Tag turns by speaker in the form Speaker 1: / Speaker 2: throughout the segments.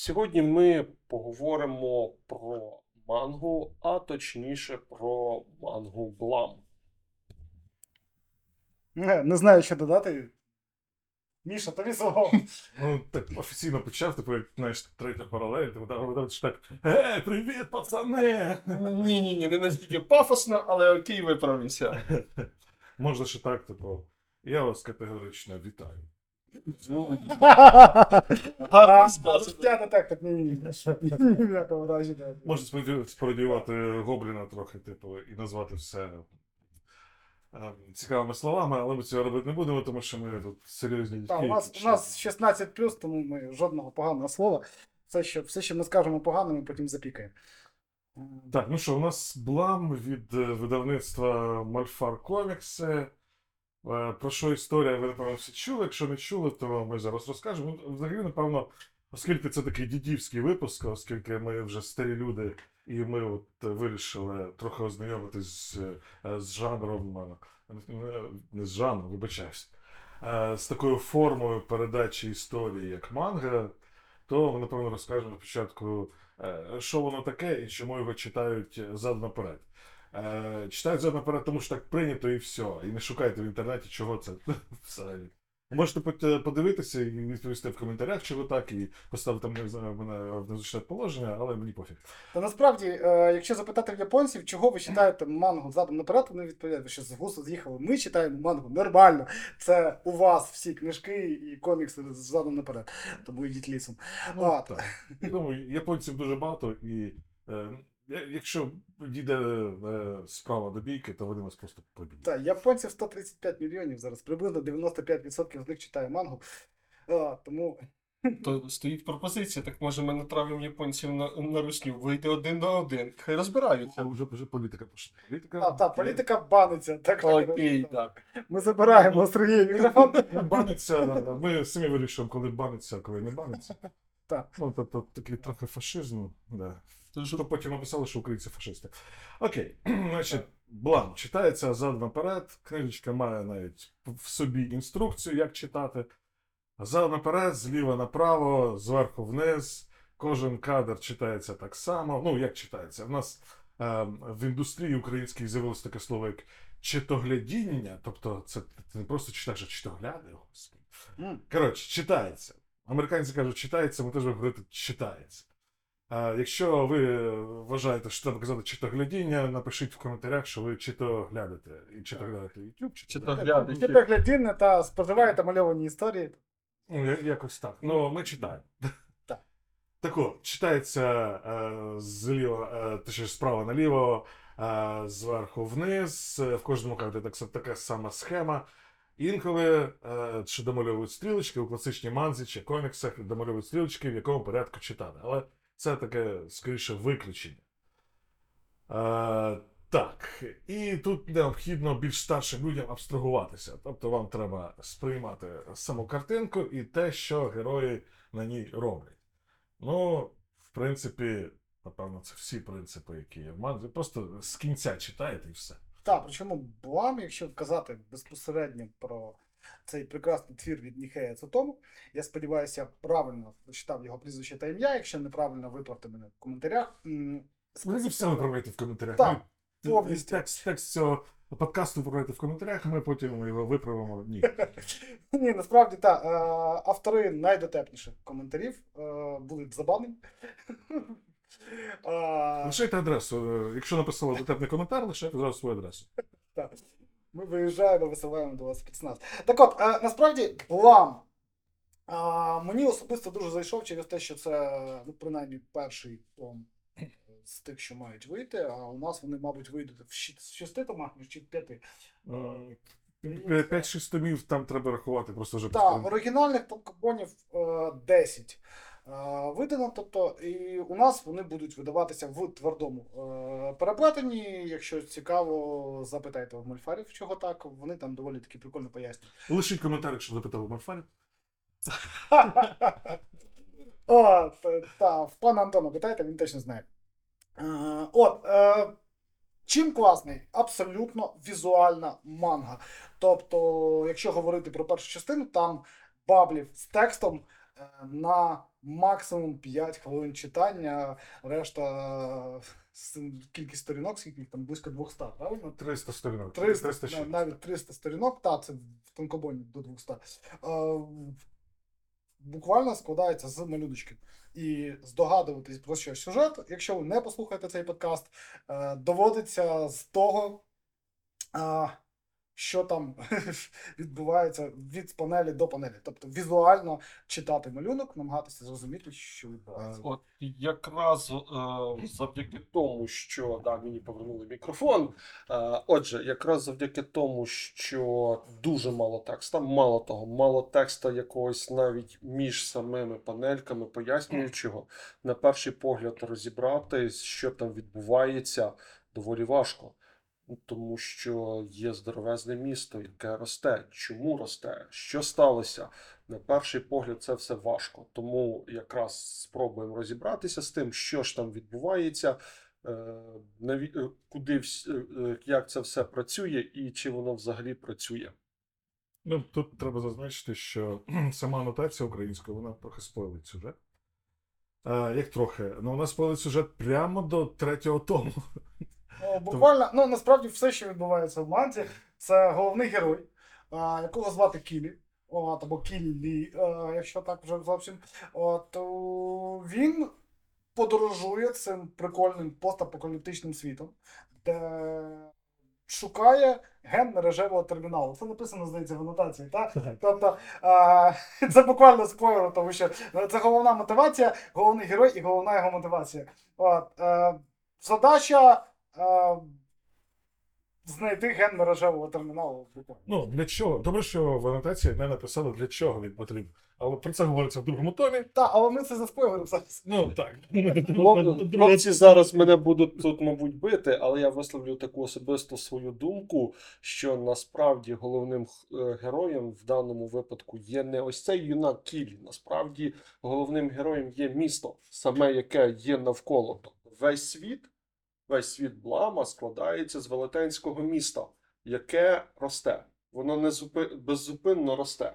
Speaker 1: Сьогодні ми поговоримо про мангу, а точніше про мангу Блам.
Speaker 2: Не, не знаю, що додати. Міша, тобі слово.
Speaker 3: Ну, так офіційно почав, типу, як знаєш, третя паралель, типу, там, ж так, е, привіт, пацани!
Speaker 1: Ні, ні, ні, не настільки пафосно, але окей, виправився.
Speaker 3: Можна ще так, типу, я вас категорично вітаю.
Speaker 1: Гарно
Speaker 2: А,
Speaker 1: сказано.
Speaker 2: Я не так, так не.
Speaker 3: Можна споді- гобліна трохи, типу, і назвати все е, цікавими словами, але ми цього робити не будемо, тому що ми тут серйозні
Speaker 2: Та, у нас, у нас 16 тому ми жодного поганого слова. Все, що, все, що ми скажемо погано, ми потім запікаємо.
Speaker 3: Так, ну що, у нас блам від е, видавництва Мальфар Комікси. Е, Про що історія, ви, напевно, всі чули. Якщо не чули, то ми зараз розкажемо. Ну, Взагалі, напевно, оскільки це такий дідівський випуск, оскільки ми вже старі люди, і ми от вирішили трохи ознайомитись з, е, жанром, е, не- з жанром, вибачаюсь, з такою формою передачі історії, як манга, то ми, напевно, розкажемо спочатку що воно таке і чому його читають зад наперед. Е, читають зад наперед, тому що так прийнято і все. І не шукайте в інтернеті, чого це взагалі. Можете подивитися і відповісти в коментарях, чого так, і поставити мене в- мене в незручне положення, але мені пофіг.
Speaker 2: Та насправді, е, якщо запитати в японців, чого ви читаєте мангу задом наперед, вони відповідають, що з гусу з'їхали. Ми читаємо мангу нормально. Це у вас всі книжки і комікси задом наперед. Тому йдіть лісом.
Speaker 3: Ну, так. Я думаю, японців дуже багато, і е, якщо дійде е, справа до бійки, то вони вас просто поб'ють.
Speaker 2: Так, японців 135 мільйонів зараз, приблизно 95% з них читає мангу. А, тому
Speaker 1: То стоїть пропозиція, так може ми натравимо японців на, на русню. Вийде один на один. Хай розбираються.
Speaker 3: Вже, вже політика пішла. Політика,
Speaker 2: а, та, політика баниться. Так,
Speaker 1: Окей, так.
Speaker 2: Ми забираємо Сергій мікрофон.
Speaker 3: Баниться, ми самі вирішуємо, коли баниться, а коли не баниться.
Speaker 2: Так.
Speaker 3: Ну, тобто такий трохи фашизм. Да.
Speaker 1: Тож,
Speaker 3: Що потім написали, що українці фашисти. Окей, значить, блан читається зад наперед. Книжечка має навіть в собі інструкцію, як читати. Зад наперед, зліва направо, зверху вниз. Кожен кадр читається так само. Ну, як читається? В нас е, в індустрії українській з'явилось таке слово, як читоглядіння. Тобто, це ти не просто читаєш, а читогляди. Господи. Коротше, читається. Американці кажуть, читається, ми теж говорити, читається. А якщо ви вважаєте, що треба казати читоглядіння, напишіть в коментарях, що ви читоглядите. І читоглядите YouTube, чи
Speaker 1: Читогляди.
Speaker 2: Чи переглядіння та споживаєте мальовані історії.
Speaker 3: Ну, якось так. Ну, ми читаємо.
Speaker 2: Так.
Speaker 3: Так от, читається е, зліва, е, точніше, справа наліво, е, зверху вниз. В кожному кадрі так, така сама схема. Інколи е, ще домальовують стрілочки у класичній манзі чи коміксах домальовують стрілочки, в якому порядку читати. Але це таке, скоріше, виключення. Е, так, і тут необхідно більш старшим людям абстрагуватися. Тобто вам треба сприймати саму картинку і те, що герої на ній роблять. Ну, в принципі, напевно, це всі принципи, які є в манзі. Просто з кінця читаєте і все.
Speaker 2: Так, причому Блам, якщо казати безпосередньо про цей прекрасний твір від Ніхея Цутому, я сподіваюся, я правильно прочитав його прізвище та ім'я. Якщо неправильно, виправте мене в коментарях. М,
Speaker 3: Ви все виправляйте в коментарях.
Speaker 2: Так, повністю.
Speaker 3: Текст, текст цього подкасту виправляйте в коментарях, ми потім його виправимо. Ні.
Speaker 2: Ні, насправді так. Автори найдотепніших коментарів е, будуть забанені. А,
Speaker 3: Лишайте адресу. Е, Якщо написали дотепний коментар, лишайте одразу свою адресу.
Speaker 2: Так. Ми виїжджаємо, висилаємо до вас спецназ. Так от, е, насправді, план. А, мені особисто дуже зайшов через те, що це, ну, принаймні, перший том е, з тих, що мають вийти, а у нас вони, мабуть, вийдуть в щі- в шести томах, ну, чи в п'яти.
Speaker 3: Е, 5-6 томів там треба рахувати, просто вже
Speaker 2: Так, оригінальних танкобонів е, 10 е, видано. Тобто, і у нас вони будуть видаватися в твердому е, переплетенні. Якщо цікаво, запитайте в мольфарів, чого так. Вони там доволі таки прикольно пояснюють.
Speaker 3: Лишіть коментар, якщо запитали в Марфарі.
Speaker 2: О, та, в пана Антона питайте, він точно знає. Е, от, е, чим класний? Абсолютно візуальна манга. Тобто, якщо говорити про першу частину, там баблів з текстом е, на максимум 5 хвилин читання, решта е, кількість сторінок, скільки там близько 200, правильно?
Speaker 3: 300 сторінок.
Speaker 2: 300,
Speaker 3: 360.
Speaker 2: навіть 300 сторінок, та це в тонкобоні до 200. Е, буквально складається з малюночків. І здогадуватись про що сюжет, якщо ви не послухаєте цей подкаст, е, доводиться з того, е, що там відбувається від панелі до панелі. Тобто візуально читати малюнок, намагатися зрозуміти, що відбувається.
Speaker 1: От якраз е, завдяки тому, що да, мені повернули мікрофон. Е, отже, якраз завдяки тому, що дуже мало текста, мало того, мало текста якогось навіть між самими панельками, пояснюючого, на перший погляд розібрати, що там відбувається, доволі важко. Тому що є здоровезне місто, яке росте. Чому росте? Що сталося? На перший погляд це все важко. Тому якраз спробуємо розібратися з тим, що ж там відбувається, е, е, куди е, е, як це все працює і чи воно взагалі працює.
Speaker 3: Ну, тут треба зазначити, що сама анотація українською, вона трохи спойлить сюжет. А, як трохи? Ну, вона спойлить сюжет прямо до третього тому.
Speaker 2: Буквально, ну насправді все, що відбувається в манці, це головний герой, якого звати Кілі. От, або Кіллі, якщо так вже зовсім. От, він подорожує цим прикольним постапокаліптичним світом, де шукає ген мережевого терміналу. Це написано, здається, в анотації, так? Тобто а, це буквально спойлер, тому що це головна мотивація, головний герой і головна його мотивація. От, е, задача е, знайти ген мережевого терміналу.
Speaker 3: Ну, для чого? Добре, що в анотації не написали, для чого він потрібен. Але про це говориться в другому томі.
Speaker 2: Так, але ми це заспойлеримо зараз.
Speaker 3: Ну, так.
Speaker 1: Хлопці зараз мене будуть тут, мабуть, бити, але я висловлю таку особисту свою думку, що насправді головним е, героєм в даному випадку є не ось цей юнак Кілі. Насправді головним героєм є місто, саме яке є навколо. Тобто весь світ, весь світ Блама складається з велетенського міста, яке росте. Воно не зупи... беззупинно росте.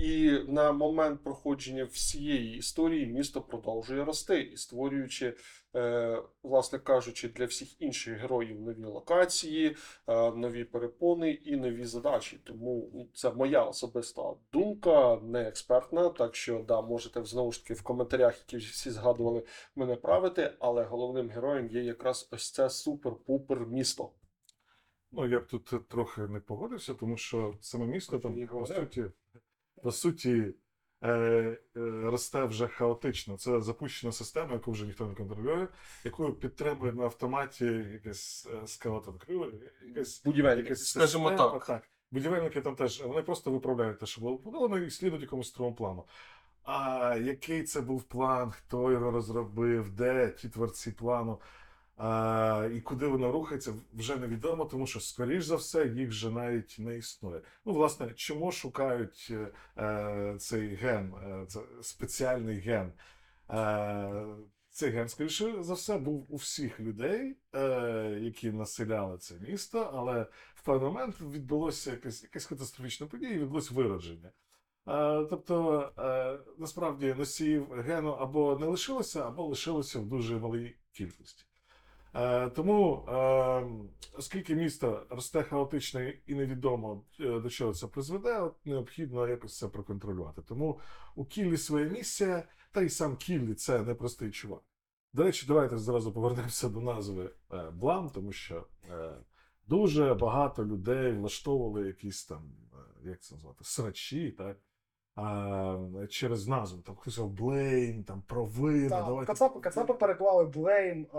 Speaker 1: І на момент проходження всієї історії місто продовжує рости і створюючи, е, власне кажучи, для всіх інших героїв нові локації, е, нові перепони і нові задачі. Тому ну, це моя особиста думка, не експертна. Так що да, можете знову ж таки в коментарях, які всі згадували, мене правити, але головним героєм є якраз ось це супер-пупер місто.
Speaker 3: Ну, я б тут трохи не погодився, тому що саме місто там, по суті, по суті, е, е, росте вже хаотично. Це запущена система, яку вже ніхто не контролює, яку підтримує на автоматі якась е, скелетон якась
Speaker 1: Будівельники, скажімо
Speaker 3: система,
Speaker 1: так.
Speaker 3: так. Будівельники там теж вони просто виправляють те, що було побудовано, і слідують якомусь старому плану. А який це був план, хто його розробив, де ті творці плану, а, і куди воно рухається, вже невідомо, тому що, скоріш за все, їх вже навіть не існує. Ну, власне, чому шукають е, е, цей ген, е, спеціальний ген? Е, цей ген, скоріше за все, був у всіх людей, е, які населяли це місто, але в певний момент відбулося якась, якась катастрофічна подія, і відбулося виродження. Е, тобто, е, насправді носіїв гену або не лишилося, або лишилося в дуже малій кількості. Е, тому, е, оскільки місто росте хаотично і невідомо е, до чого це призведе, от необхідно якось це проконтролювати. Тому у Кіллі своє місце, та й сам Кіллі це непростий чувак. До речі, давайте зразу повернемося до назви Блам, тому що дуже багато людей влаштовували якісь там, як це назвати, срачі, так? А, через назву. Там хтось Blame, там провина. Давайте
Speaker 2: Кацапи, Кацапи переклали а,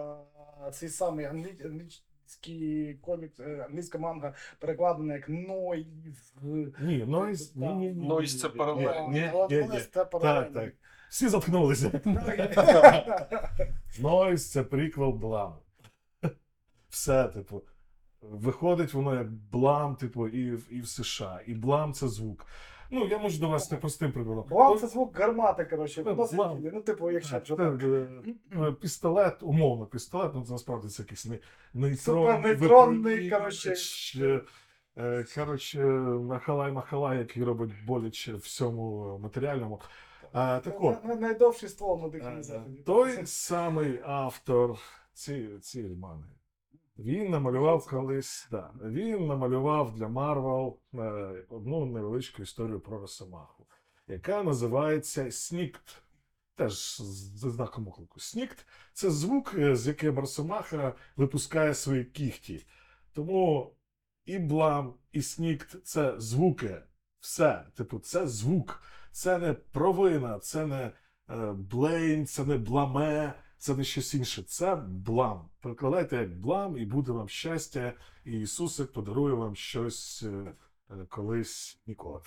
Speaker 2: цей самий англі- англійський комік, е, англійська манга перекладена як Ной.
Speaker 3: Ні, Нойз, ні, ні, ні.
Speaker 1: Нойз це паралель.
Speaker 3: Ні, ні, ні.
Speaker 2: паралельно.
Speaker 3: Так, так. Всі заткнулися. Нойз це приквел Блам. Все, типу. Виходить воно як блам, типу, і, і в США. І блам це звук. Ну, я можу довести простим прикладом.
Speaker 2: Блам це звук гармати, коротше.
Speaker 3: Ну, блам.
Speaker 2: тілі. Ну, типу, якщо
Speaker 3: Так,
Speaker 2: вже так.
Speaker 3: е, е, Пістолет, умовно, пістолет, ну насправді це якийсь не- нейтронний,
Speaker 2: коротше.
Speaker 3: е, Коротше, махалай махалай, який робить боляче всьому матеріальному. А, так от,
Speaker 2: Найдовший ствол на
Speaker 3: Е,
Speaker 2: заході.
Speaker 3: Той самий автор цієї ці манги. Він намалював колись, да, він намалював для Марвел е, одну невеличку історію про Росомаху, яка називається Снікт. Теж з з знаком оклику. Снікт це звук, е, з яким Росомаха випускає свої кіхті. Тому і блам, і снікт це звуки. Все. Типу, це звук. Це не провина, це не е, блейн, це не бламе, це не щось інше. Це блам. Прокладайте як блам, і буде вам щастя, і Ісусик подарує вам щось е, е, колись ніколи.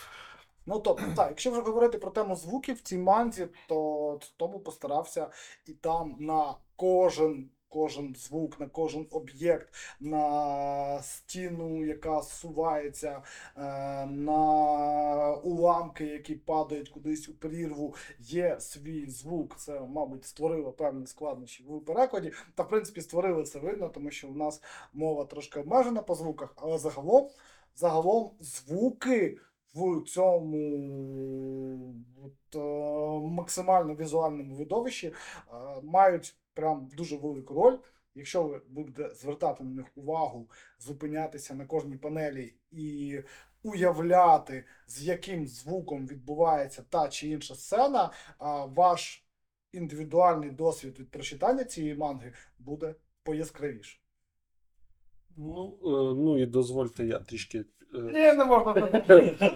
Speaker 2: Ну тобто, так, якщо вже говорити про тему звуків в цій манзі, то тому постарався і там на кожен. Кожен звук, на кожен об'єкт, на стіну, яка зсувається, е, на уламки, які падають кудись у прірву, є свій звук. Це, мабуть, створило певні складнощі в перекладі. Та, в принципі, створили це видно, тому що в нас мова трошки обмежена по звуках, але загалом, загалом звуки в цьому от, е, максимально візуальному видовищі е, мають прям дуже велику роль. Якщо ви будете звертати на них увагу, зупинятися на кожній панелі і уявляти, з яким звуком відбувається та чи інша сцена, ваш індивідуальний досвід від прочитання цієї манги буде пояскравіше.
Speaker 1: Ну, е, ну і дозвольте, я трішки. Е,
Speaker 2: Ні, не можна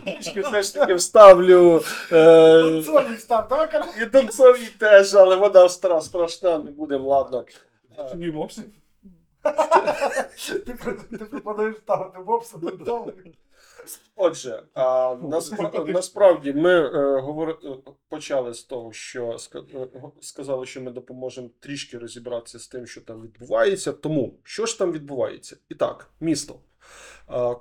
Speaker 1: Трішки все ж таки вставлю. е,
Speaker 2: Сольний стан, так?
Speaker 1: І танцові теж, але вона страшна, не будемо, ладно.
Speaker 3: Ні, мопсі.
Speaker 2: Ти, ти пропонуєш ставити бобса додому.
Speaker 1: Отже, а, насп- насправді ми е, говори, е, почали з того, що ска- е, сказали, що ми допоможемо трішки розібратися з тим, що там відбувається. Тому що ж там відбувається? І так, місто.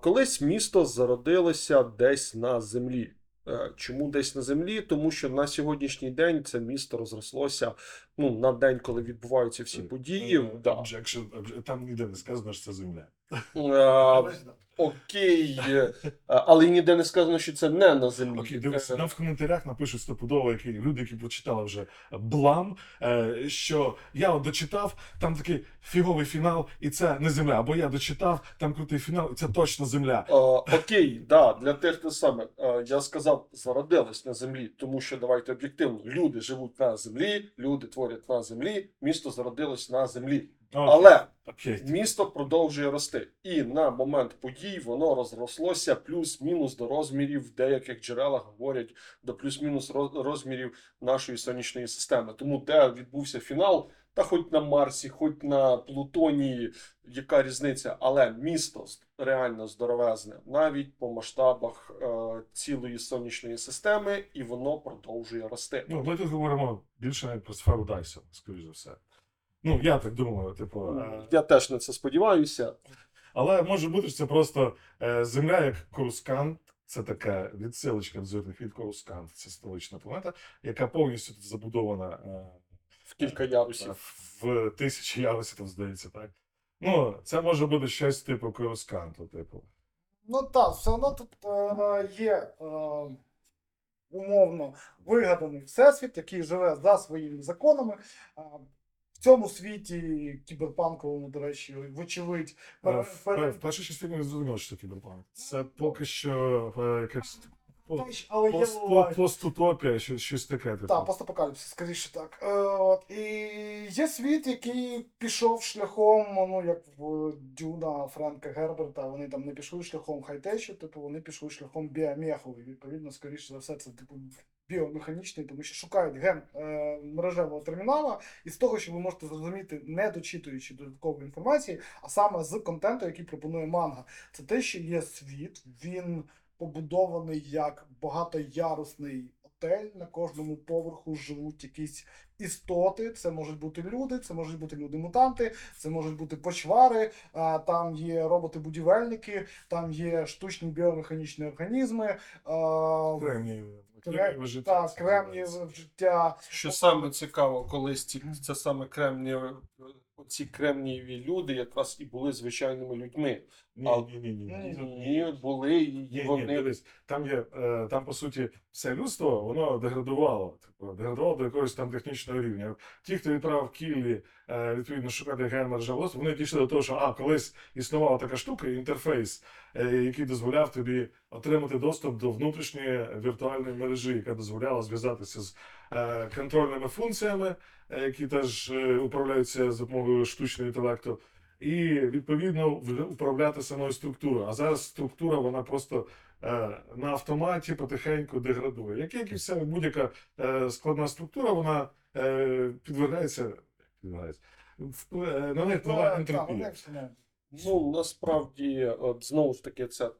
Speaker 1: Колись місто зародилося десь на землі. Е, Чому десь на землі? Тому що на сьогоднішній день це місто розрослося ну, на день, коли відбуваються всі події.
Speaker 3: Е,
Speaker 1: Да.
Speaker 3: Objection, obje- Там ніде не сказано, що це земля.
Speaker 1: Е, Окей, е, але і ніде не сказано, що це не на землі.
Speaker 3: Окей, дивися,
Speaker 1: Е,
Speaker 3: нам в коментарях напишуть стопудово які люди, які прочитали вже блам, е, що я от дочитав, там такий фіговий фінал, і це не земля. Або я дочитав, там крутий фінал, і це точно земля.
Speaker 1: Е, окей, да, для тих те саме. Е, я сказав, зародились на землі, тому що давайте об'єктивно. Люди живуть на землі, люди творять на землі, місто зародилось на землі.
Speaker 3: Okay.
Speaker 1: Але
Speaker 3: okay.
Speaker 1: місто продовжує рости. І на момент подій воно розрослося плюс-мінус до розмірів в деяких джерелах говорять до плюс-мінус розмірів нашої сонячної системи. Тому де відбувся фінал, та хоч на Марсі, хоч на Плутоні, яка різниця, але місто реально здоровезне, навіть по масштабах е, цілої сонячної системи, і воно продовжує рости.
Speaker 3: Ну, ми тут говоримо більше навіть про сферу Дайсона, скоріш за все. Ну, я так думаю, типу. е,
Speaker 1: Я теж на це сподіваюся.
Speaker 3: Але може бути, що це просто е, земля як Корускант. Це така відсилочка до звітних від Корускант, це столична планета, яка повністю тут забудована е,
Speaker 1: кілька ярусів.
Speaker 3: в тисячі ярусів, там здається, так. Ну, це може бути щось типу Корусканту, типу.
Speaker 2: Ну так, все одно тут е, є е, умовно вигаданий всесвіт, який живе за своїми законами. Е, в цьому світі кіберпанковому, до речі, вочевидь,
Speaker 3: Е,
Speaker 2: пере-
Speaker 3: В,
Speaker 2: пере-
Speaker 3: в першій частині не зрозуміло, що це кіберпанк. Це поки що е, якась
Speaker 2: але є буває.
Speaker 3: постутопія, щось, щось таке. Типу.
Speaker 2: Так, постапокаліпсис, скоріше так. Е, от, і є світ, який пішов шляхом, ну як в Дюна Френка Герберта, вони там не пішли шляхом хай-течу, типу вони пішли шляхом біомеху. І відповідно, скоріше за все, це типу біомеханічний, тому що шукають ген е, мережевого термінала, і з того, що ви можете зрозуміти, не дочитуючи додаткової інформації, а саме з контенту, який пропонує манга. Це те, що є світ, він побудований як багатоярусний готель. На кожному поверху живуть якісь істоти. Це можуть бути люди, це можуть бути люди-мутанти, це можуть бути почвари. а, Там є роботи-будівельники, там є штучні біомеханічні організми. а,
Speaker 3: Кремнієве
Speaker 2: Кре-
Speaker 3: життя.
Speaker 2: Так, кремнієве життя.
Speaker 1: Що саме цікаво, колись ці, це саме кремнієве оці кремнієві люди якраз і були звичайними людьми.
Speaker 3: Ні, ні, ні, ні. ні.
Speaker 1: Були і
Speaker 3: Ні, ні,
Speaker 1: вони.
Speaker 3: дивись, там є, е, там по суті все людство, воно деградувало, типу, деградувало до якогось там технічного рівня. Ті, хто відправив Кіллі, е, відповідно, шукати ген вони дійшли до того, що а, колись існувала така штука, інтерфейс, е, який дозволяв тобі отримати доступ до внутрішньої віртуальної мережі, яка дозволяла зв'язатися з е, контрольними функціями, е, які теж е, управляються за допомогою штучного інтелекту. І відповідно вже управляти самою структурою. А зараз структура вона просто е, на автоматі потихеньку деградує. Як, як і вся будь-яка е, складна структура, вона е, підвергається, підвергається впли- е, на неї впливає
Speaker 2: Так, так,
Speaker 3: ентропія.
Speaker 1: Ну, насправді, от знову ж таки, це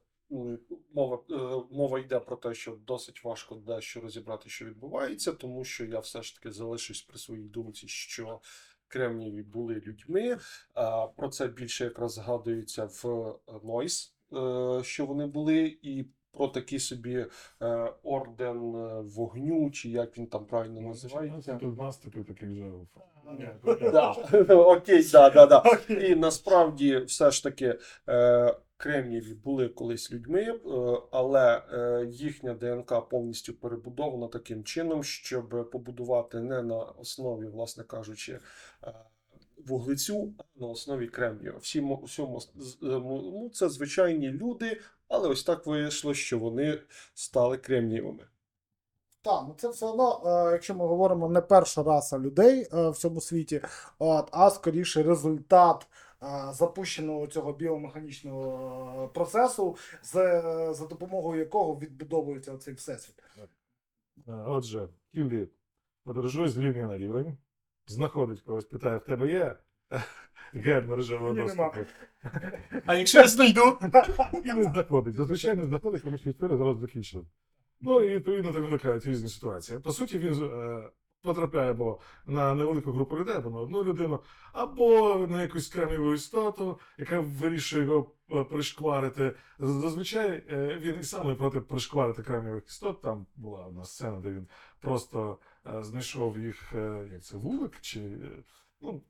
Speaker 1: мова, е, мова йде про те, що досить важко дещо розібрати, що відбувається, тому що я все ж таки залишусь при своїй думці, що Кремнієві були людьми. А, Про це більше якраз згадується в Нойс, е, що вони були, і про такий собі е, орден е, вогню, чи як він там правильно називається.
Speaker 3: Тут наступи такий вже.
Speaker 1: Да. Окей, да, да, да. І насправді все ж таки Кремнієві були колись людьми, е, але е, їхня ДНК повністю перебудована таким чином, щоб побудувати не на основі, власне кажучи, е, вуглецю, а на основі кремнію. Всі е, ну, це звичайні люди, але ось так вийшло, що вони стали кремнієвими.
Speaker 2: Так, ну це все одно, якщо ми говоримо не перша раса людей в цьому світі, а скоріше результат запущеного цього біомеханічного е, процесу, з, е, за допомогою якого відбудовується цей всесвіт.
Speaker 3: Е, Отже, Кіллі подорожує з рівня на рівень, знаходить когось, питає, в тебе є ген мережевого доступу?
Speaker 4: А якщо я знайду?
Speaker 3: І не знаходить. Зазвичай не знаходить, тому що історія зараз закінчена. Ну і відповідно так виникають різні ситуації. По суті, він потрапляє або на невелику групу людей, або на одну людину, або на якусь кремніву істоту, яка вирішує його е, пришкварити. Зазвичай е, він і сам не проти пришкварити кремнівих істот. Там була одна сцена, де він просто е, знайшов їх, як це, вулик, чи ну,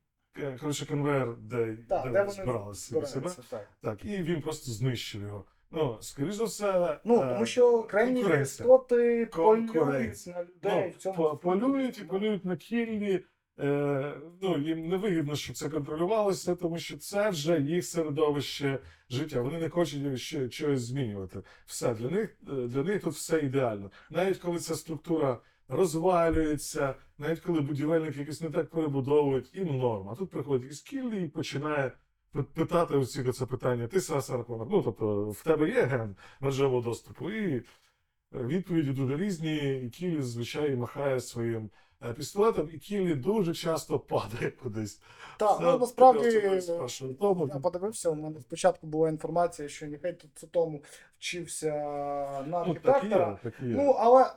Speaker 3: коротше, конвейер, де,
Speaker 2: Так,
Speaker 3: де,
Speaker 2: де вони
Speaker 3: збирали себе.
Speaker 2: Так.
Speaker 3: Так, і він просто знищив його. Ну, скоріш за все.
Speaker 2: Ну,
Speaker 3: е,
Speaker 2: тому що крайні істоти полюють на людей
Speaker 3: ну,
Speaker 2: в цьому
Speaker 3: полюють і полюють на кіллі. Е, ну, їм не вигідно, щоб це контролювалося, тому що це вже їх середовище життя. Вони не хочуть ще чогось змінювати. Все для них е, для них тут все ідеально. Навіть коли ця структура розвалюється, навіть коли будівельники якось не так перебудовують, їм норм. А тут приходить якийсь кіллі і починає питати усіх це питання: ти Саса Конор, ну тобто в тебе є ген мережевого доступу, і відповіді дуже різні, і Кілі, звичайно, махає своїм е, пістолетом, і Кілі дуже часто падає кудись.
Speaker 2: Так, ну насправді
Speaker 3: першого тому.
Speaker 2: я подивився, у мене спочатку була інформація, що нехай тут тому вчився на
Speaker 3: Ну, так
Speaker 2: архітектора.
Speaker 3: так є.
Speaker 2: Ну, але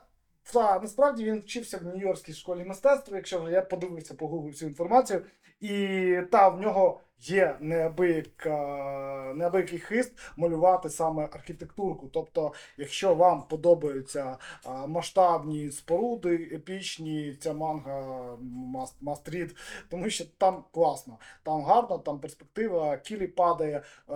Speaker 2: та, насправді він вчився в Нью-Йоркській школі мистецтва, якщо я подивився, погуглив цю інформацію. І та, в нього є неабияка, неабиякий хист малювати саме архітектурку. Тобто, якщо вам подобаються масштабні споруди, епічні, ця манга must тому що там класно, там гарно, там перспектива, кілі падає е,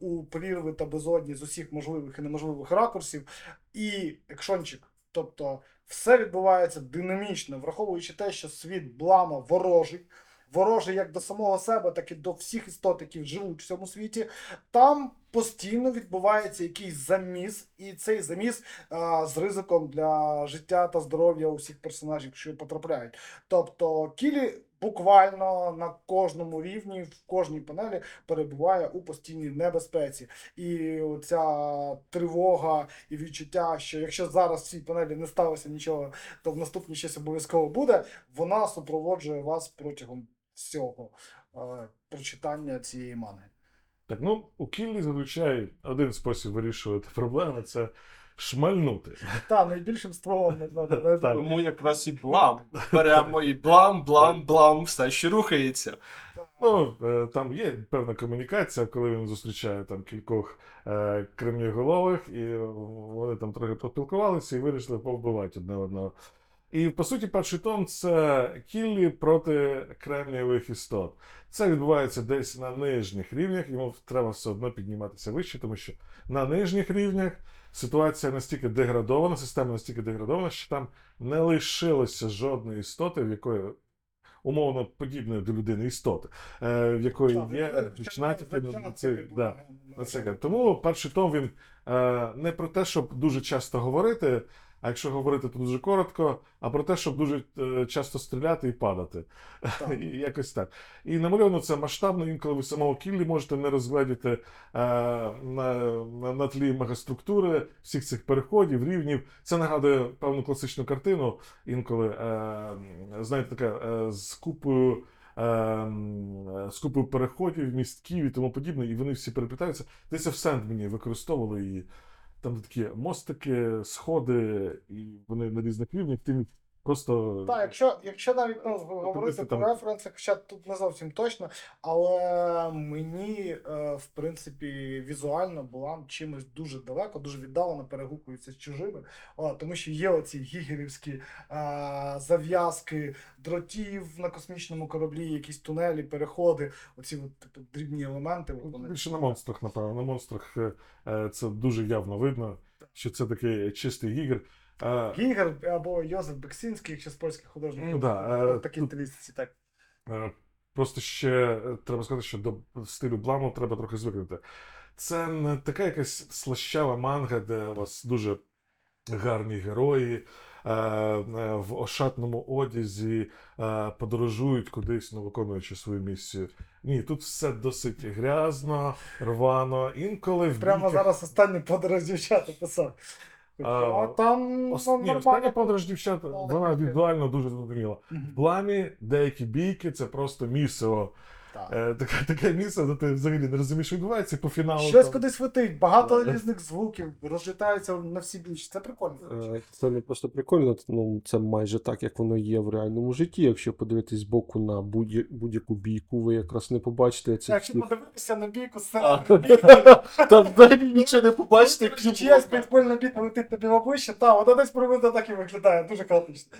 Speaker 2: у прірви та безодні з усіх можливих і неможливих ракурсів. І екшончик. Тобто все відбувається динамічно, враховуючи те, що світ блама ворожий. Ворожий як до самого себе, так і до всіх істот, які живуть в цьому світі. Там постійно відбувається якийсь заміс, і цей заміс а, з ризиком для життя та здоров'я усіх персонажів, що потрапляють. Тобто Кілі буквально на кожному рівні, в кожній панелі перебуває у постійній небезпеці. І ця тривога і відчуття, що якщо зараз в цій панелі не сталося нічого, то в наступній щось обов'язково буде, вона супроводжує вас протягом всього е, прочитання цієї мани.
Speaker 3: Так, ну, у Кіллі зазвичай один спосіб вирішувати проблеми це шмальнути.
Speaker 2: Та найбільшим стволом не
Speaker 4: Тому якраз і блам. Беремо і блам, блам, блам, все ще рухається.
Speaker 3: Ну, е, там є певна комунікація, коли він зустрічає там кількох е, кремнioголових, і вони там трохи поспілкувалися і вирішили повбивати одне одного. І по суті, перший том це кіллі проти кремнієвих істот. Це відбувається десь на нижніх рівнях, йому треба все одно підніматися вище, тому що на нижніх рівнях ситуація настільки деградована, система настільки деградована, що там не лишилося жодної істоти, в якої умовно подібної до людини істоти, е, в якої є натяки на це. Да. Тому перший том він е, не про те, щоб дуже часто говорити, а якщо говорити, то дуже коротко, а про те, щоб дуже е, часто стріляти і падати.
Speaker 2: Так.
Speaker 3: І Якось так. І намальовано це масштабно, інколи ви самого кіллі можете не розгледіти е, на, на, на тлі мегаструктури всіх цих переходів, рівнів. Це нагадує певну класичну картину, інколи, е, знаєте, така з купою. З купою переходів, містків і тому подібне, і вони всі переплітаються. Десь в Сендмені використовували її. Там такі мостики, сходи, і вони на різних рівнях. Ти просто
Speaker 2: Так, якщо, якщо навіть ну, говорити про
Speaker 3: там-
Speaker 2: референси, хоча тут не зовсім точно, але мені, е, в принципі, візуально була чимось дуже далеко, дуже віддалено перегукується з чужими. О, тому що є оці гігерівські е, зав'язки дротів на космічному кораблі, якісь тунелі, переходи, оці от, типу, дрібні елементи. вони-
Speaker 3: більше на монстрах, напевно. На монстрах е, це дуже явно видно, що це такий чистий гігер.
Speaker 2: Гігер або Йозеф Бексінський, якщо з польських художників.
Speaker 3: Ну да, е,
Speaker 2: такі стилістиці, так.
Speaker 3: Е, Просто ще е, треба сказати, що до стилю Бламу треба трохи звикнути. Це не така якась слащава манга, де у вас дуже гарні герої в ошатному одязі подорожують кудись, ну, виконуючи свою місію. Ні, тут все досить грязно, рвано, інколи в
Speaker 2: Прямо
Speaker 3: бійках-
Speaker 2: зараз останній подорож дівчата писав.
Speaker 3: А,
Speaker 2: А там
Speaker 3: Ос...
Speaker 2: ну,
Speaker 3: Ні,
Speaker 2: нормально.
Speaker 3: остання подорож дівчат,
Speaker 2: Ну,
Speaker 3: вона
Speaker 2: віддуально
Speaker 3: візуально дуже зрозуміла. В пламі деякі бійки це просто місиво.
Speaker 2: Так.
Speaker 3: Е, таке, таке місце, де ти взагалі не розумієш, що відбувається, і по фіналу.
Speaker 2: Щось
Speaker 3: там-
Speaker 2: кудись летить, багато різних звуків, розлітаються на всі бічі. Це прикольно.
Speaker 1: Е, Це не просто прикольно, ну це майже так, як воно є в реальному житті. Якщо подивитись збоку на будь- будь-яку бійку, ви якраз не побачите ці
Speaker 2: Якщо
Speaker 1: всі.
Speaker 2: подивитися на бійку,
Speaker 1: А,
Speaker 2: сцена
Speaker 1: Там взагалі нічого не побачите,
Speaker 2: чиясь бейсбольна бійка летить тобі в обличчя, та, вона десь приблизно так і виглядає, дуже хаотично.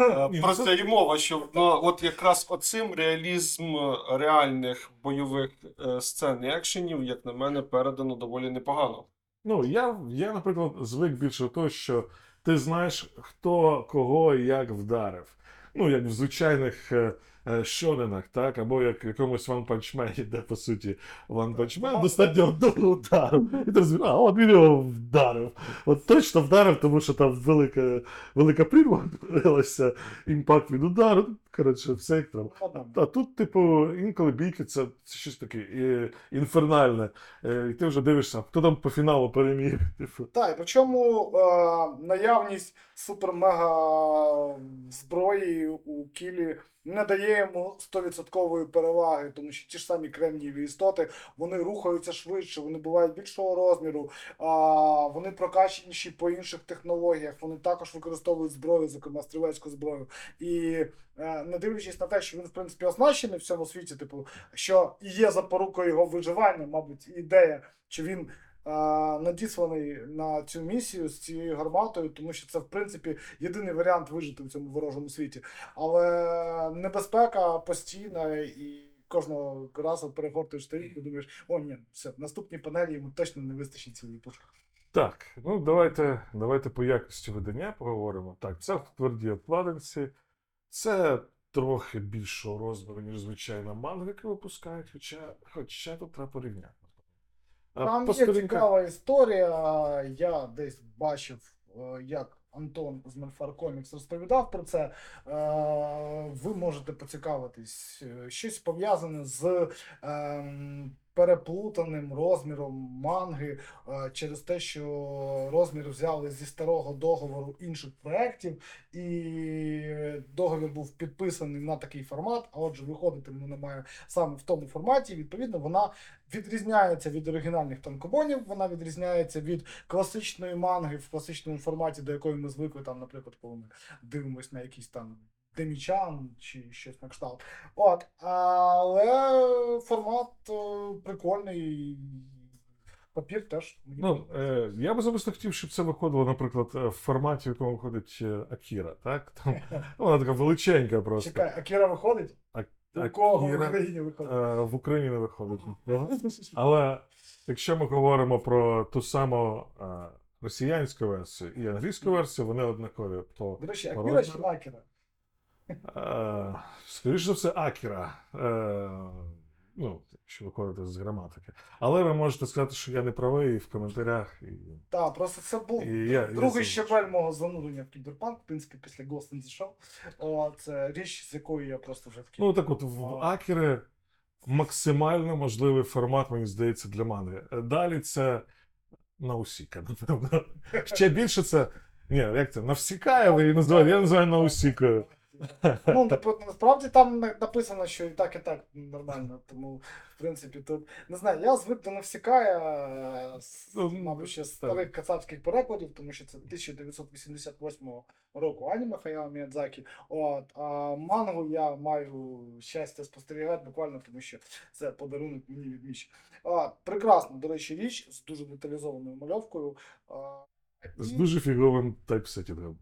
Speaker 4: Е,
Speaker 3: Ні, ну,
Speaker 4: це і мова, що ну, от якраз оцим реалізм е, реальних бойових е, сцен і екшенів, як на мене, передано доволі непогано.
Speaker 3: Ну, я, я, наприклад, звик більше до того, що ти знаєш, хто кого і як вдарив. Ну, як в звичайних е, шоненах, так, або як якомусь Man, де, по суті, Man достатньо одного удару. І ти розумієш, а от він його вдарив. От точно вдарив, тому що там велика, велика прірва утворилася, імпакт від удару. Коротше, все як треба. А тут, типу, інколи бійки це, це щось таке е, інфернальне. Е, і ти вже дивишся, хто там по фіналу переміг. Типу.
Speaker 2: Так, і причому е, наявність супер-мега зброї у кілі не дає йому 100% переваги, тому що ті ж самі кремнієві істоти вони рухаються швидше, вони бувають більшого розміру, а, вони прокаченіші по інших технологіях, вони також використовують зброю, зокрема стрілецьку зброю. І е, не дивлячись на те, що він в принципі оснащений в цьому світі, типу, що і є запорукою його виживання, мабуть, ідея, що він надісланий на цю місію з цією гарматою, тому що це, в принципі, єдиний варіант вижити в цьому ворожому світі. Але небезпека постійна і. Кожного разу перегортуєш сторінку і думаєш, о, ні, все, в наступній панелі йому точно не вистачить цієї пушки.
Speaker 3: Так, ну давайте, давайте по якості видання поговоримо. Так, це в твердій обкладинці. Це трохи більшого розміру, ніж звичайна манга, яку випускають, хоча, хоча тут треба порівняти. А
Speaker 2: Там є цікава історія. Я десь бачив, е, як Антон з Мельфар Комікс розповідав про це. Е, Ви можете поцікавитись. Е, Щось пов'язане з ем, переплутаним розміром манги через те, що розмір взяли зі старого договору інших проєктів, і договір був підписаний на такий формат, а отже, виходити вона має саме в тому форматі. Відповідно, вона відрізняється від оригінальних танкобонів, вона відрізняється від класичної манги в класичному форматі, до якої ми звикли, там, наприклад, коли ми дивимося на якийсь там Демічан чи щось на кшталт. От, але формат е, прикольний. Папір теж. мені
Speaker 3: Ну, е, я б особисто хотів, щоб це виходило, наприклад, е, в форматі, в якому виходить е, Акіра, так? Там, вона така величенька просто.
Speaker 2: Чекай, Акіра виходить? У кого в Україні виходить?
Speaker 3: е, в Україні не виходить. Але якщо ми говоримо про ту саму е, росіянську версію і англійську версію, вони однакові. То,
Speaker 2: До речі, Акіра чи Акіра?
Speaker 3: Е, скоріше за все, Акіра. Е, ну, якщо виходити з граматики. Але ви можете сказати, що я не правий в коментарях. І,
Speaker 2: Так, просто це був
Speaker 3: і я, я
Speaker 2: другий
Speaker 3: це-
Speaker 2: щебель мого занурення в кіберпанк, в принципі, після Ghost in the Shell. О, це річ, з якою я просто вже такий.
Speaker 3: Ну так от в Акери максимально можливий формат, мені здається, для манги. Е, Далі це Наусіка, напевно. Ще більше це. Ні, як це? Навсікає, ви її називаєте, я називаю Наусікою.
Speaker 2: Ну, типу, насправді там написано, що і так, і так нормально. Тому, в принципі, тут не знаю, я звик до Навсікая, е,
Speaker 3: Ну,
Speaker 2: мабуть, ще з старих кацапських перекладів, тому що це 1988 року аніме Хаяо Міядзакі. От, а мангу я маю щастя спостерігати буквально, тому що це подарунок мені від Міші. Прекрасна, до речі, річ з дуже деталізованою мальовкою.
Speaker 3: З дуже фіговим тайпсетінгом.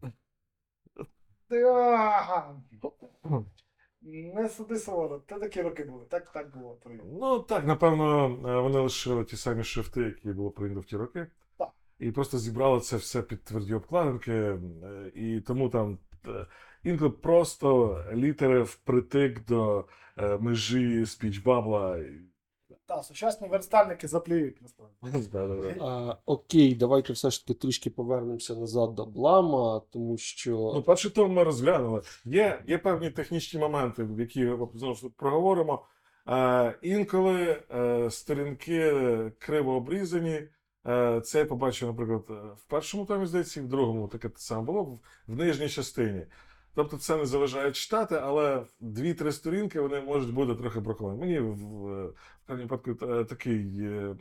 Speaker 2: Ага. Не суди суворо, це такі роки були. Так, так було. Привіт.
Speaker 3: Ну так, напевно, е, вони лишили ті самі шрифти, які було прийнято в ті роки.
Speaker 2: Так.
Speaker 3: І просто зібрали це все під тверді обкладинки. е, І тому там е, інколи просто літери впритик до межі спічбабла.
Speaker 2: Та, сучасні верстальники заплюють насправді.
Speaker 1: А, окей, давайте все ж таки трішки повернемося назад до Блама, тому що.
Speaker 3: Ну, перший том ми розглянули. Є, є певні технічні моменти, в які ж проговоримо. Е, інколи е, сторінки криво обрізані. Е, це я побачив, наприклад, в першому томі, здається, і в другому таке саме було в нижній частині. Тобто це не заважає читати, але дві-три сторінки вони можуть бути трохи браковані. Мені в, крайньому випадку е, такий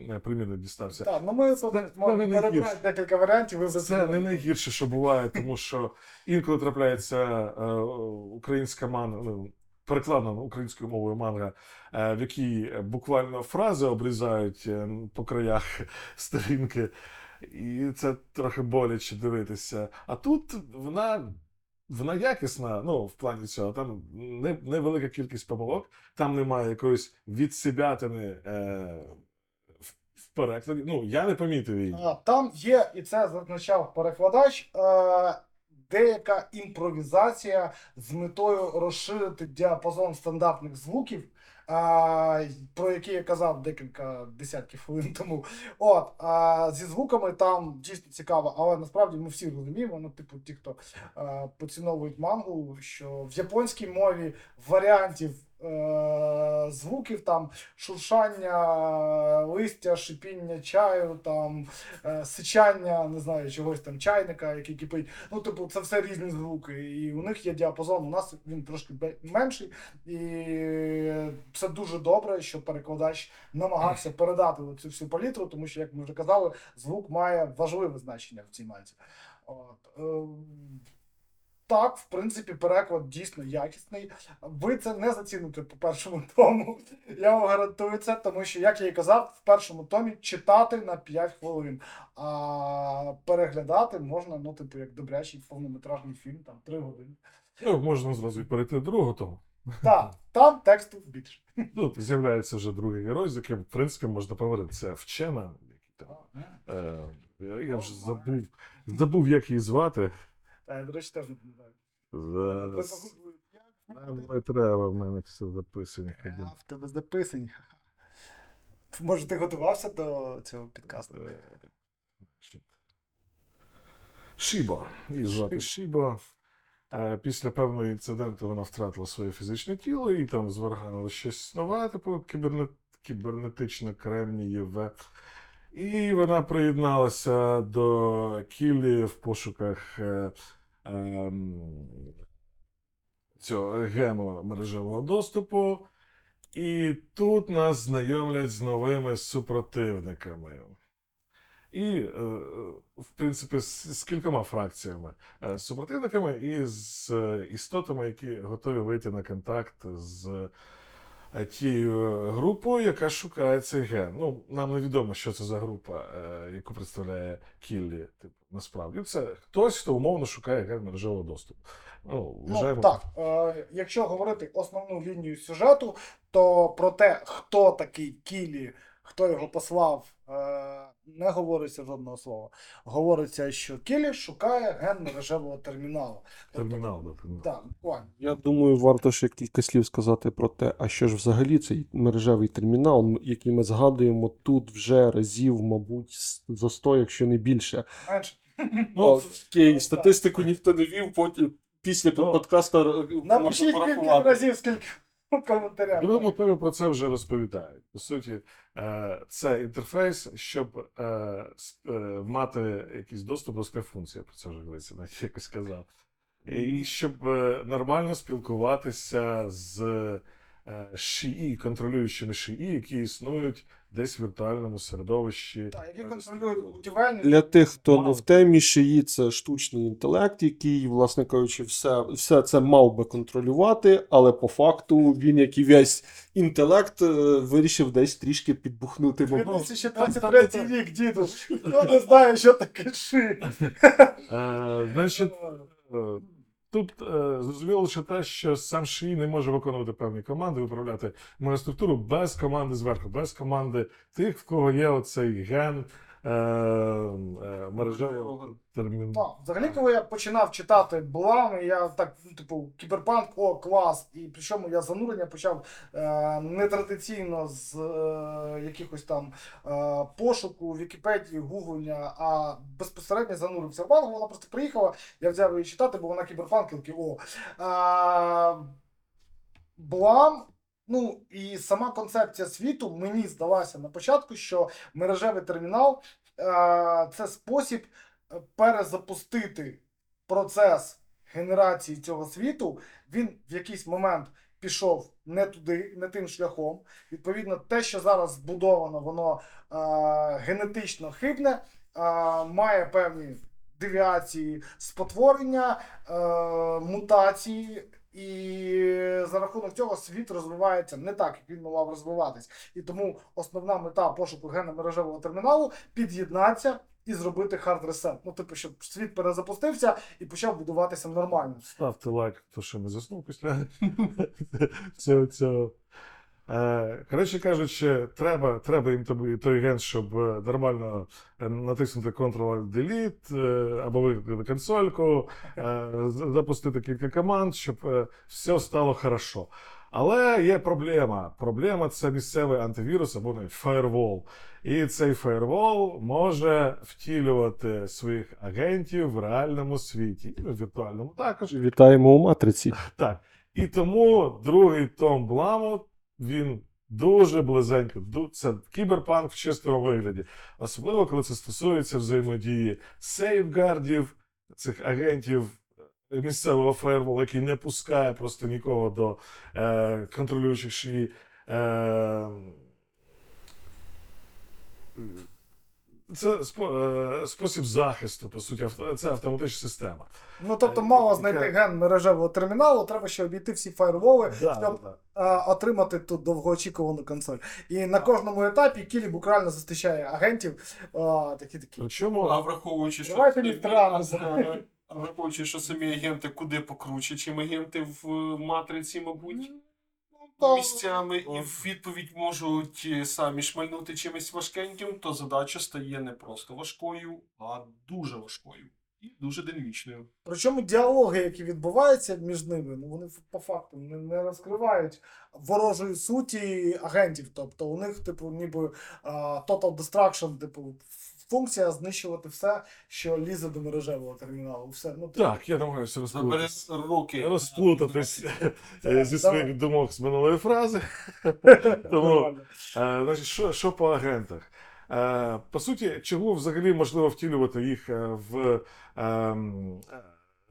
Speaker 3: е, примірник дістався.
Speaker 2: Так, ну ми тут
Speaker 3: Це- це
Speaker 2: можемо декілька варіантів. Ви вже
Speaker 3: Це не найгірше, що буває, тому що інколи трапляється е, українська манга, ну, перекладена українською мовою манга, е, в якій буквально фрази обрізають е, по краях сторінки, і це трохи боляче дивитися. А тут вона. Вона якісна, ну, в плані цього, там не, невелика кількість помилок, там немає якоїсь відсибятини е, в, в перекладі. Ну, я не помітив її.
Speaker 2: Там є, і це зазначав перекладач, е, деяка імпровізація з метою розширити діапазон стандартних звуків, е, про які я казав декілька десятків хвилин тому. От, а зі звуками там дійсно цікаво, але насправді ми всі розуміємо, ну, типу, ті, хто а, поціновують мангу, що в японській мові варіантів. Е, Звуків там шуршання листя, шипіння чаю, там е, сичання, не знаю, чогось там чайника, який кипить. Ну, типу, це все різні звуки. І у них є діапазон, у нас він трошки менший. І це дуже добре, що перекладач намагався передати цю всю палітру, тому що, як ми вже казали, звук має важливе значення в цій манці. От. Так, в принципі, переклад дійсно якісний. Ви це не заціните по першому тому. Я вам гарантую це, тому що, як я і казав, в першому томі читати на 5 хвилин, а переглядати можна, ну, типу, як добрячий повнометражний фільм, там 3 години.
Speaker 3: Ну, можна зразу і перейти до другого тому.
Speaker 2: Так, там тексту більше.
Speaker 3: Тут з'являється вже другий герой, з яким, в принципі, можна поговорити. Це вчена. Е, я, я вже забув, забув, як її звати.
Speaker 2: Речі, теж не?
Speaker 3: Нам не треба, в мене все записано.
Speaker 2: А, в тебе записані. Може, ти готувався до цього підкасту?
Speaker 3: Е, Шібо. Її звати Шібо. Е, Після певного інциденту вона втратила своє фізичне тіло і там зварганило щось нове, типу кібернет, кібернетично кремнієве. І вона приєдналася до Кілі в пошуках е, цього гему мережевого доступу. І тут нас знайомлять з новими супротивниками. І, е, в принципі, з, кількома фракціями Е, супротивниками і з е, істотами, які готові вийти на контакт з е, тією групою, яка шукає цей ген. Ну, нам невідомо, що це за група, е, яку представляє Кіллі. Типу, насправді це хтось, хто умовно шукає ген мережевого доступу. Ну,
Speaker 2: Ну, так, е, якщо говорити основну лінію сюжету, то про те, хто такий Кілі, хто його послав, е, не говориться жодного слова. Говориться, що Кілі шукає ген мережевого терміналу. Тобто,
Speaker 3: термінал. да, термінал.
Speaker 2: Так, буквально.
Speaker 1: Я думаю, варто ще кілька слів сказати про те, а що ж взагалі цей мережевий термінал, який ми згадуємо тут вже разів, мабуть, за 100, якщо не більше.
Speaker 2: Менше.
Speaker 1: Ну, окей, статистику ніхто не вів, потім після
Speaker 3: Ну,
Speaker 1: подкасту р-
Speaker 2: Напишіть кілька разів, скільки в коментарях.
Speaker 3: Ну, про це вже розповідають. По суті, е, це інтерфейс, щоб е, е, мати якийсь доступ до співфункції, про це вже говориться, навіть якось сказав. І щоб нормально спілкуватися з шиї, контролюючими шиї, які існують десь в віртуальному середовищі.
Speaker 2: Так, які контролюють будівельні.
Speaker 1: Для тих, хто не в темі, шиї це штучний інтелект, який, власне кажучи, все, все це мав би контролювати, але по факту він, як і весь інтелект, е, вирішив десь трішки підбухнути. бо-
Speaker 2: 2023 рік, діду. Хто не знає, що таке ши?
Speaker 3: Е, Значить, тут е, зрозуміло лише те, що сам шиї не може виконувати певні команди, виправляти мою структуру без команди зверху, без команди тих, в кого є оцей ген мережевого терміну.
Speaker 2: Так, взагалі, коли я починав читати Блами, я так, ну, типу, кіберпанк, о, клас. І причому я занурення почав е, не традиційно з е, якихось там е, пошуку, Вікіпедії, гуглення, а безпосередньо занурився в мангу. Вона просто приїхала, я взяв її читати, бо вона кіберпанк, і такий, о. Е, Блам. Ну і сама концепція світу мені здалася на початку, що мережевий термінал е, це спосіб е, перезапустити процес генерації цього світу, він в якийсь момент пішов не туди, не тим шляхом. Відповідно, те, що зараз збудовано, воно е, генетично хибне, має певні девіації, спотворення, мутації. І за рахунок цього світ розвивається не так, як він мав розвиватись. І тому основна мета пошуку гена мережевого терміналу під'єднатися і зробити hard reset. Ну, типу, щоб світ перезапустився і почав будуватися нормально.
Speaker 3: Ставте лайк, хто ще не заснув після цього. Е, Коротше кажучи, треба, треба їм той ген, щоб е, нормально е, натиснути Ctrl-Delete або викликати консольку, запустити кілька команд, щоб все стало хорошо. Але є проблема. Проблема це місцевий антивірус або навіть фаєрвол. І цей фаєрвол може втілювати своїх агентів в реальному світі, і в віртуальному також.
Speaker 1: Вітаємо у матриці.
Speaker 3: Так. І тому другий том Бламу він дуже близенько. Це кіберпанк в чистому вигляді. Особливо, коли це стосується взаємодії сейфгардів, цих агентів е, місцевого ферму, який не пускає просто нікого до е, контролюючих шиї. Е, це е, спосіб захисту, по суті, це автоматична система.
Speaker 2: Ну тобто,
Speaker 3: Е,
Speaker 2: мало знайти ген мережевого терміналу, треба ще обійти всі фаєрволи,
Speaker 3: Да,
Speaker 2: щоб
Speaker 3: да.
Speaker 2: отримати ту довгоочікувану консоль. І на кожному етапі Кілі буквально зустрічає агентів. А, такі такі.
Speaker 3: Причому
Speaker 4: А враховуючи, що
Speaker 2: Давайте
Speaker 4: самі-
Speaker 2: відправимо.
Speaker 4: Е, а враховуючи, що самі агенти куди покруче, чим агенти в е, матриці, мабуть.
Speaker 2: Та-
Speaker 4: Місцями і в відповідь можуть е, самі шмальнути чимось важкеньким, то задача стає не просто важкою, а дуже важкою і дуже динамічною.
Speaker 2: Причому діалоги, які відбуваються між ними, ну вони по факту не, не розкривають ворожої суті агентів. Тобто у них, типу, ніби а, Total Destruction, типу, функція знищувати все, що лізе до мережевого терміналу. Все, ну, типу,
Speaker 3: Так, я намагаюся розплутатись,
Speaker 4: руки.
Speaker 3: розплутатись е, зі своїх думок з минулої фрази. Тому, е, значить, що, що по агентах? Е, По суті, чому взагалі можливо втілювати їх в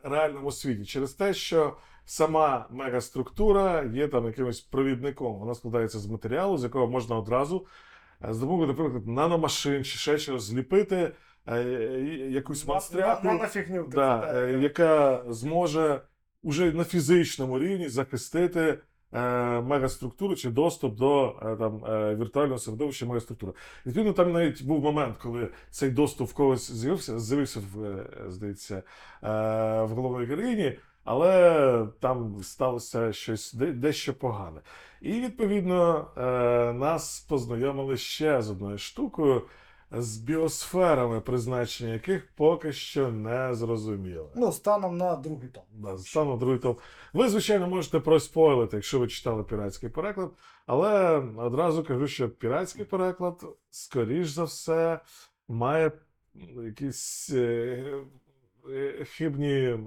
Speaker 3: реальному світі? Через те, що сама мегаструктура є там якимось провідником. Вона складається з матеріалу, з якого можна одразу з допомогою, наприклад, наномашин чи ще чогось зліпити е, якусь монстряку. да, е, яка зможе уже на фізичному рівні захистити е, мегаструктури чи доступ до там, віртуального середовища мегаструктури. Відповідно, там навіть був момент, коли цей доступ в когось з'явився, з'явився в, здається, в головної героїні, але там сталося щось дещо погане. І відповідно е, нас познайомили ще з одною штукою. З біосферами, призначення яких поки що не зрозуміло.
Speaker 2: Ну, станом на другий том.
Speaker 3: Да, Саме другий том. Ви, звичайно, можете проспойлити, якщо ви читали піратський переклад, але одразу кажу, що піратський переклад, скоріш за все, має якісь е, е, хибні. е,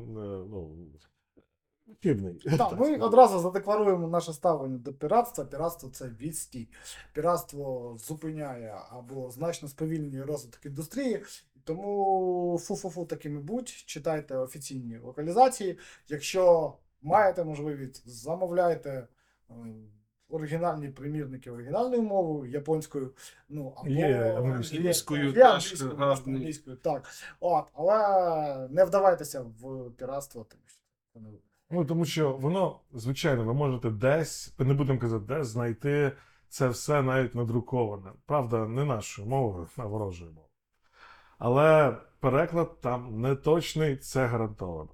Speaker 3: Ну, хибний.
Speaker 2: Так, ми одразу задекларуємо наше ставлення до піратства. Піратство це відстій. Піратство зупиняє або значно сповільнює розвиток індустрії. Тому фу-фу-фу такими будь, читайте офіційні локалізації. Якщо маєте можливість, замовляйте е, оригінальні примірники оригінальною мовою, японською. Ну, або
Speaker 3: Є,
Speaker 4: англійською
Speaker 2: англійською, так. От, але не вдавайтеся в піратство, тому що
Speaker 3: Ну, тому що воно, звичайно, ви можете десь, не будемо казати, де знайти це все навіть надруковане. Правда, не нашою мовою, а ворожою мовою. Але переклад там не точний, це гарантовано.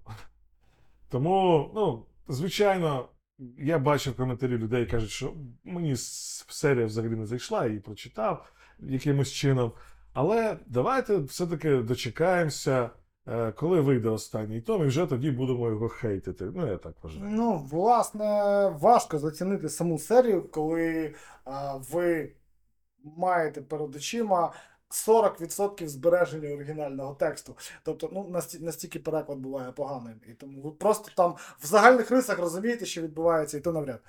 Speaker 3: Тому, ну, звичайно, я бачив коментарі людей, кажуть, що мені серія взагалі не зайшла, я її прочитав якимось чином. Але давайте все-таки дочекаємося, коли вийде останній том, і вже тоді будемо його хейтити. Ну, я так вважаю.
Speaker 2: Ну, власне, важко зацінити саму серію, коли а, ви маєте перед очима 40% збереження оригінального тексту. Тобто, ну, насті- настільки переклад буває поганим. І тому ви просто там в загальних рисах розумієте, що відбувається, і то навряд.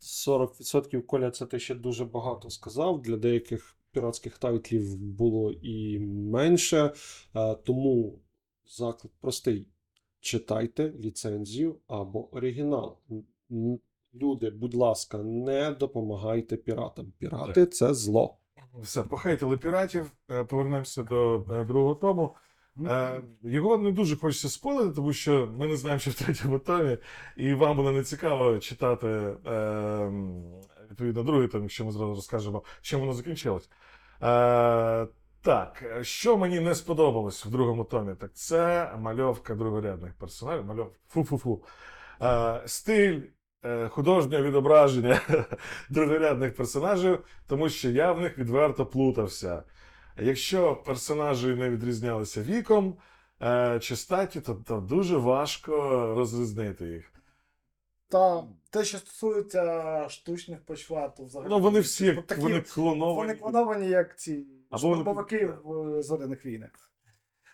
Speaker 1: 40% Коля, це ти ще дуже багато сказав. Для деяких піратських тайтлів було і менше. Е, Тому заклик простий: читайте ліцензію або оригінал. Люди, будь ласка, не допомагайте піратам. Пірати це зло.
Speaker 3: Все, похейтили піратів, е, повернемося до е, другого тому. Е, Його не дуже хочеться спойлерити, тому що ми не знаємо, що в третьому томі, і вам буде не цікаво читати е, м, відповідно другий том, якщо ми зразу розкажемо, чим воно закінчилось. Так, е, що мені не сподобалось в другому томі, так це мальовка другорядних персонажів. Мальов... Фу-фу-фу. Е, стиль, е, художнє відображення другорядних персонажів, тому що я в них відверто плутався. Якщо персонажі не відрізнялися віком е, чи статтю, то, то дуже важко розрізнити їх.
Speaker 2: Та те, що стосується штучних почва, то взагалі.
Speaker 3: Ну, вони всі
Speaker 2: От такі-
Speaker 3: вони клоновані.
Speaker 2: Вони клоновані, як ці
Speaker 3: Або
Speaker 2: штурмовики в зоряних війнах.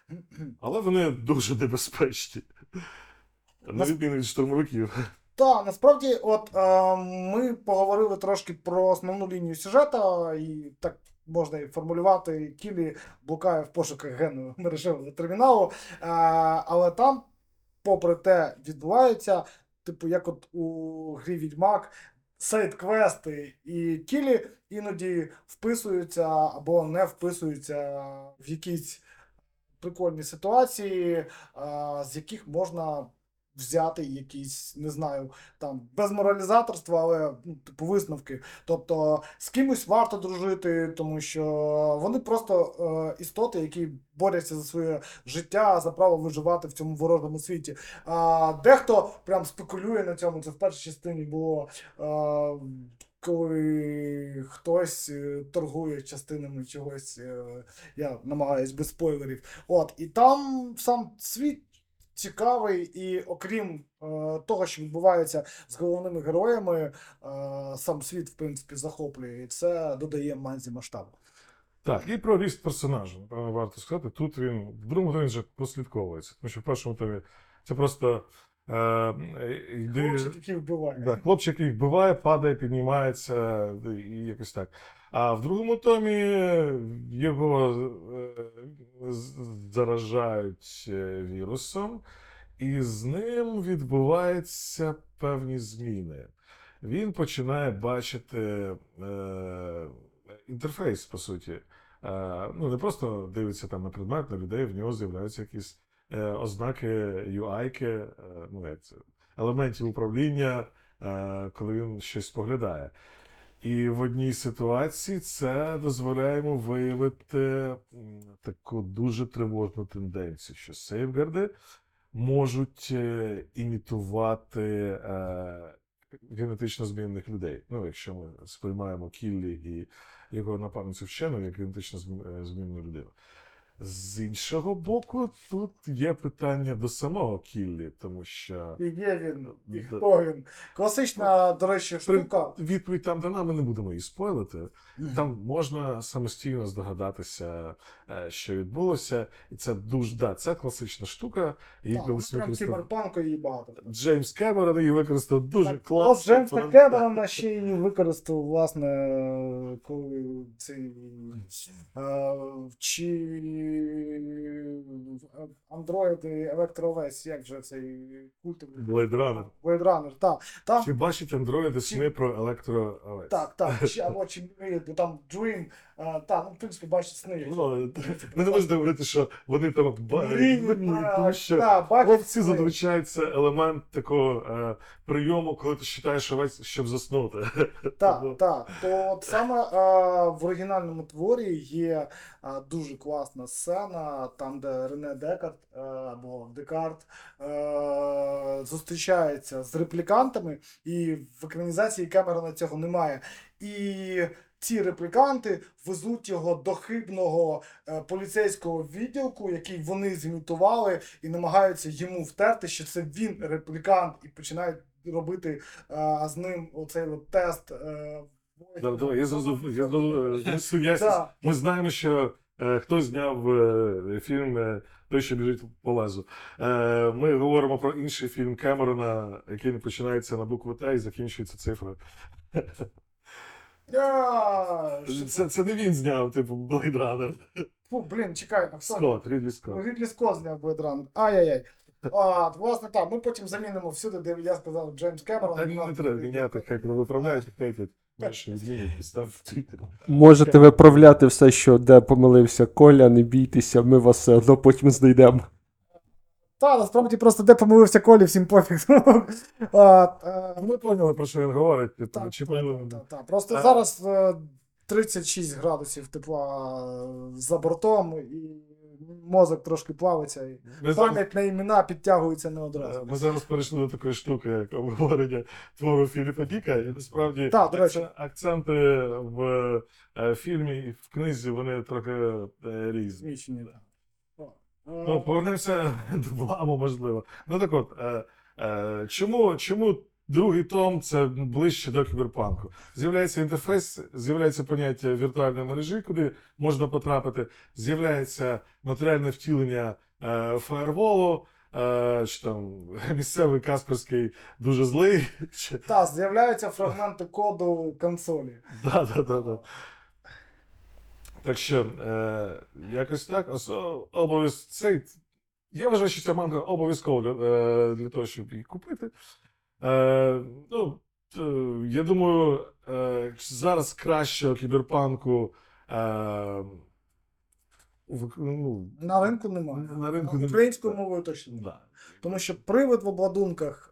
Speaker 3: Але вони дуже небезпечні. На відміну від штурмовиків.
Speaker 2: Так, насправді, от е, ми поговорили трошки про основну лінію сюжету, і так можна і формулювати. Кілі блукає в пошуках генного мережевого терміналу. Е, але там, попри те, відбувається, типу, як от у грі Відьмак, сайт-квести, і Кілі іноді вписуються або не вписуються в якісь прикольні ситуації, з яких можна взяти якісь, не знаю, там без моралізаторства, але ну, типу висновки. Тобто з кимось варто дружити, тому що вони просто е, істоти, які борються за своє життя, за право виживати в цьому ворожому світі. А дехто прям спекулює на цьому. Це в першій частині було. Е, коли хтось е, торгує частинами чогось, е, я намагаюсь без спойлерів. От, і там сам світ цікавий, і окрім е, того, що відбувається з головними героями, е, сам світ, в принципі, захоплює, і це додає манзі масштабу.
Speaker 3: Так, і про ріст персонажа. Напевно, варто сказати. Тут він в другому томі вже прослідковується. Тому що в першому томі це просто. Е, йде-
Speaker 2: Хлопчик, який вбиває.
Speaker 3: Да, хлопчик їх вбиває, падає, піднімається і якось так. А в другому томі його е, заражають е, вірусом, і з ним відбуваються певні зміни. Він починає бачити е, інтерфейс, по суті. Е, ну, не просто дивиться там на предмет, на людей, в нього з'являються якісь е, ознаки UI-ки, е, ну, елементів управління, е, коли він щось поглядає. І в одній ситуації це дозволяє йому виявити таку дуже тривожну тенденцію, що сейфгарди можуть е, імітувати е, генетично змінених людей. Ну, якщо ми сприймаємо Кіллі і його напарницю вчену як генетично змінену е, змінну людину. З іншого боку, тут є питання до самого Кіллі, тому що
Speaker 2: І є він, і хто він. Класична, до речі, штука.
Speaker 3: відповідь там дана, ми не будемо її спойлити. Там можна самостійно здогадатися, е, що відбулося, і це дуже да, це класична штука. Її
Speaker 2: Так,
Speaker 3: колись
Speaker 2: ну,
Speaker 3: використав
Speaker 2: кіберпанку її багато.
Speaker 3: Джеймс Кемерон її використав дуже
Speaker 2: Так,
Speaker 3: класно.
Speaker 2: От Джеймса Кемерона ще й використав, власне, коли цей е, чи Android і електровесь, як же цей культ
Speaker 3: Blade Runner.
Speaker 2: Blade Runner, так. Там
Speaker 3: Чи бачить андроїди сни про електро
Speaker 2: Так, так, чи, або чи там Dream, а, так, ну, в принципі, бачить сни.
Speaker 3: Ну, ми не можемо говорити, що вони там ба-
Speaker 2: Мрії, а,
Speaker 3: тому що хлопці зазвичай це елемент такого е, прийому, коли ти читаєш овець, щоб заснути.
Speaker 2: Так, так. То от саме а, в оригінальному творі є а, дуже класна сцена, там, де Рене Декарт або Декарт зустрічається з реплікантами, і в екранізації Кемерона цього немає. І ці репліканти везуть його до хибного е, поліцейського відділку, який вони зімітували, і намагаються йому втерти, що це він реплікант, і починають робити а, з ним оцей от тест. Е,
Speaker 3: Да, давай, Я зрозумів. Ми знаємо, що е, хто зняв е, фільм е, Той, що біжить по лезу. Е, ми говоримо про інший фільм Кемерона, який починається на букву Т і закінчується цифрою. Це, це не він зняв, типу, Blade Runner.
Speaker 2: Фу, блін, чекай, а хто?
Speaker 3: Скотт, Рідлі Скотт.
Speaker 2: Рідлі Скотт зняв Blade Runner. Ай-яй-яй. А, власне, так, ми потім замінимо всюди, де я сказав Джеймс Кемерон.
Speaker 3: Не треба міняти, хай виправляють, хейтять.
Speaker 1: Можете виправляти все, що де помилився Коля, не бійтеся, ми вас все одно потім знайдемо.
Speaker 2: Та, насправді просто де помилився Колі, всім пофіг. а, е,
Speaker 3: Ми поняли, про що він говорить. типу,
Speaker 2: Так,
Speaker 3: Чи поняли?
Speaker 2: та, та. Просто
Speaker 3: А-
Speaker 2: зараз е, 36 градусів тепла е, за бортом, і мозок трошки плавиться, і
Speaker 3: Ми зараз,
Speaker 2: пам'ять на імена підтягується не одразу.
Speaker 3: ми зараз перейшли до такої штуки, як обговорення твору Філіпа Діка. І насправді
Speaker 2: Так, до речі.
Speaker 3: акценти в е, фільмі і в книзі вони трохи е, різні.
Speaker 2: Зміщені, так. Е,
Speaker 3: Ну, повернемося до бламу, можливо. Ну так от, е, е, чому, чому другий том це ближче до кіберпанку? З'являється інтерфейс, з'являється поняття віртуальної мережі, куди можна потрапити, з'являється матеріальне втілення е, фаєрволу, е, чи там місцевий Касперський дуже злий.
Speaker 2: Та, з'являються фрагменти коду консолі.
Speaker 3: Да, да, да, да. Так що, е, якось так, Ос- обов'яз цей. Я вважаю, що ця манга обов'язково для, е, для того, щоб її купити. Е, ну, е, я думаю, е, зараз кращого кіберпанку. Е, в- ну,
Speaker 2: На ринку немає.
Speaker 3: на ринку не-
Speaker 2: Українською мовою точно. немає.
Speaker 3: Да.
Speaker 2: Тому що привид в обладунках.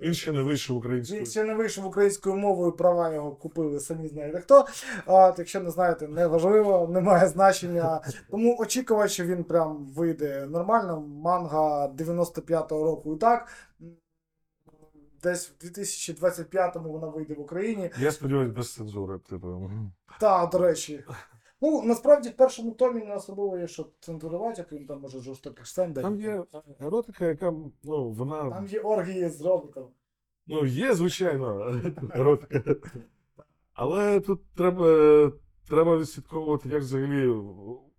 Speaker 3: Він ще не вийшов українською.
Speaker 2: Він ще не вийшов українською мовою, права його купили, самі знаєте хто. От, якщо не знаєте, не важливо, не має значення. Тому очікувати, що він прям вийде нормально. Манга 95-го року і так. Десь в 2025-му вона вийде в Україні.
Speaker 3: Я сподіваюся, без цензури. Типу.
Speaker 2: Та, до речі. Ну, насправді, в першому томі не особливо є, що цензурувати, як він там може жорстоких сцен.
Speaker 3: Там є еротика, яка ну, вона.
Speaker 2: Там є оргії з роботом.
Speaker 3: Ну, є, звичайно, еротика. Але тут треба, треба відслідковувати, як взагалі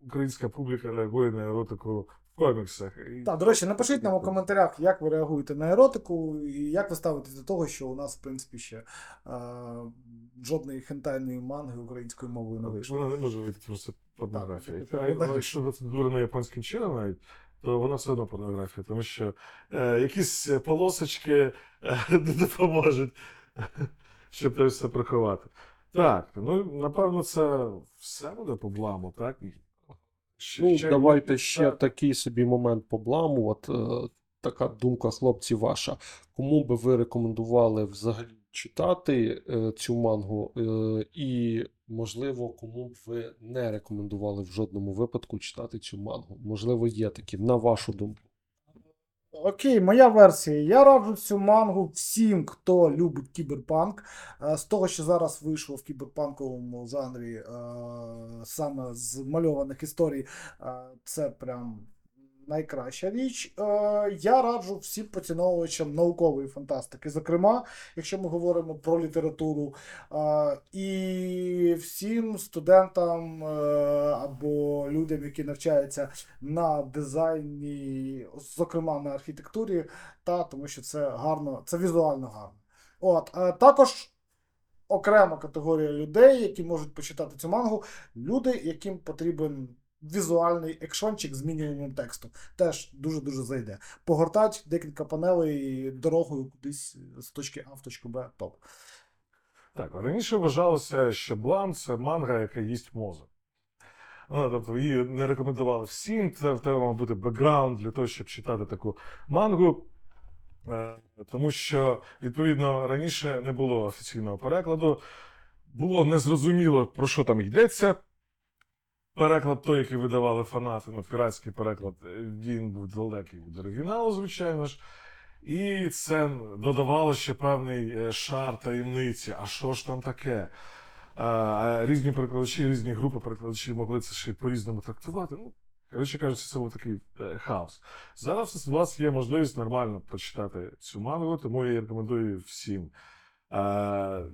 Speaker 3: українська публіка реагує на еротику в коміксах.
Speaker 2: Так, до речі, напишіть нам у коментарях, як ви реагуєте на еротику, і як ви ставитесь до того, що у нас, в принципі, ще е, жодної хентайної манги українською мовою не вийшло.
Speaker 3: Вона не може вийти просто порнографія.
Speaker 2: Так.
Speaker 3: А але якщо японським чином навіть, то вона все одно порнографія, тому що е, якісь полосочки е, не допоможуть, щоб те все приховати. Так, ну напевно, це все буде по бламу, так? Ще-
Speaker 1: Ну,
Speaker 3: ще-
Speaker 1: давайте ще такий собі момент побламу. От е, така думка, хлопці, ваша. Кому би ви рекомендували взагалі читати е, цю мангу, е, і, можливо, кому б ви не рекомендували в жодному випадку читати цю мангу. Можливо, є такі, на вашу думку.
Speaker 2: Окей, моя версія. Я раджу цю мангу всім, хто любить кіберпанк. Е, З того, що зараз вийшло в кіберпанковому жанрі е, саме з мальованих історій, е, це прям найкраща річ. Е, Я раджу всім поціновувачам наукової фантастики. Зокрема, якщо ми говоримо про літературу, е, і всім студентам е, або людям, які навчаються на дизайні, зокрема на архітектурі, та тому що це гарно, це візуально гарно. От, також окрема категорія людей, які можуть почитати цю мангу, люди, яким потрібен візуальний екшончик з мінімумом тексту. Теж дуже-дуже зайде. Погортать декілька панелей дорогою кудись з точки А в точку Б топ.
Speaker 3: Так, раніше вважалося, що Блам це манга, яка їсть мозок. Ну, тобто її не рекомендували всім, це в тебе мав бути бекграунд для того, щоб читати таку мангу. Е, Тому що, відповідно, раніше не було офіційного перекладу, було незрозуміло, про що там йдеться. Переклад той, який видавали фанати, ну, піратський переклад, е, він був далекий від оригіналу, звичайно ж. І це додавало ще певний е, шар таємниці. А що ж там таке? А різні перекладачі, різні групи перекладачів могли це ще по-різному трактувати. Ну, коротше кажучи, це був такий е, хаос. Зараз у вас є можливість нормально почитати цю мангу, тому я рекомендую всім.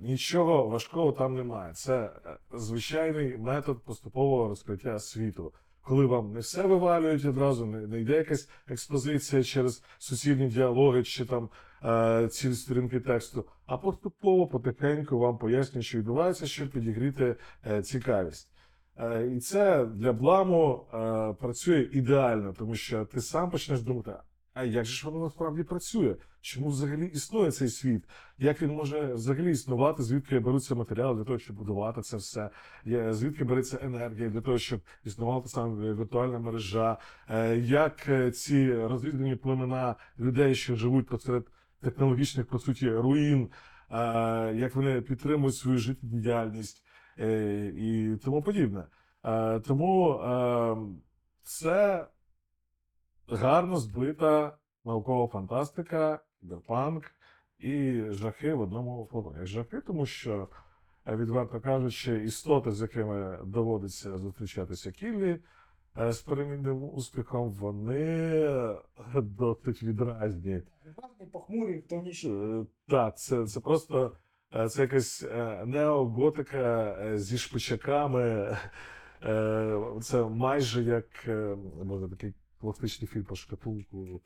Speaker 3: Нічого важкого там немає. Це е, звичайний метод поступового розкриття світу. Коли вам не все вивалюють одразу, не, не йде якась експозиція через суцільні діалоги чи там е, цілі сторінки тексту, а поступово, потихеньку вам пояснюють, що відбувається, щоб підігріти е, цікавість. Е, і це для бламу е, працює ідеально, тому що ти сам почнеш думати, а як же ж воно насправді працює? Чому взагалі існує цей світ? Як він може взагалі існувати? Звідки беруться матеріали для того, щоб будувати це все? Звідки береться енергія для того, щоб існувала та сама віртуальна мережа? Е, Як е, ці розрізнені племена людей, що живуть посеред технологічних, по суті, руїн, е, як вони підтримують свою життєдіяльність і тому подібне. Тому е, це гарно збита наукова фантастика, кіберпанк і жахи в одному фото. Жахи, тому що, е, відверто кажучи, істоти, з якими доводиться зустрічатися Кіллі, е, з перемінним успіхом, вони досить відразні.
Speaker 2: Похмурі, тонічні.
Speaker 3: Е, Так, це, це просто е, це якась е, неоготика е, зі шпичаками. Е, Це майже як е, може такий класичний фільм про шкатулку.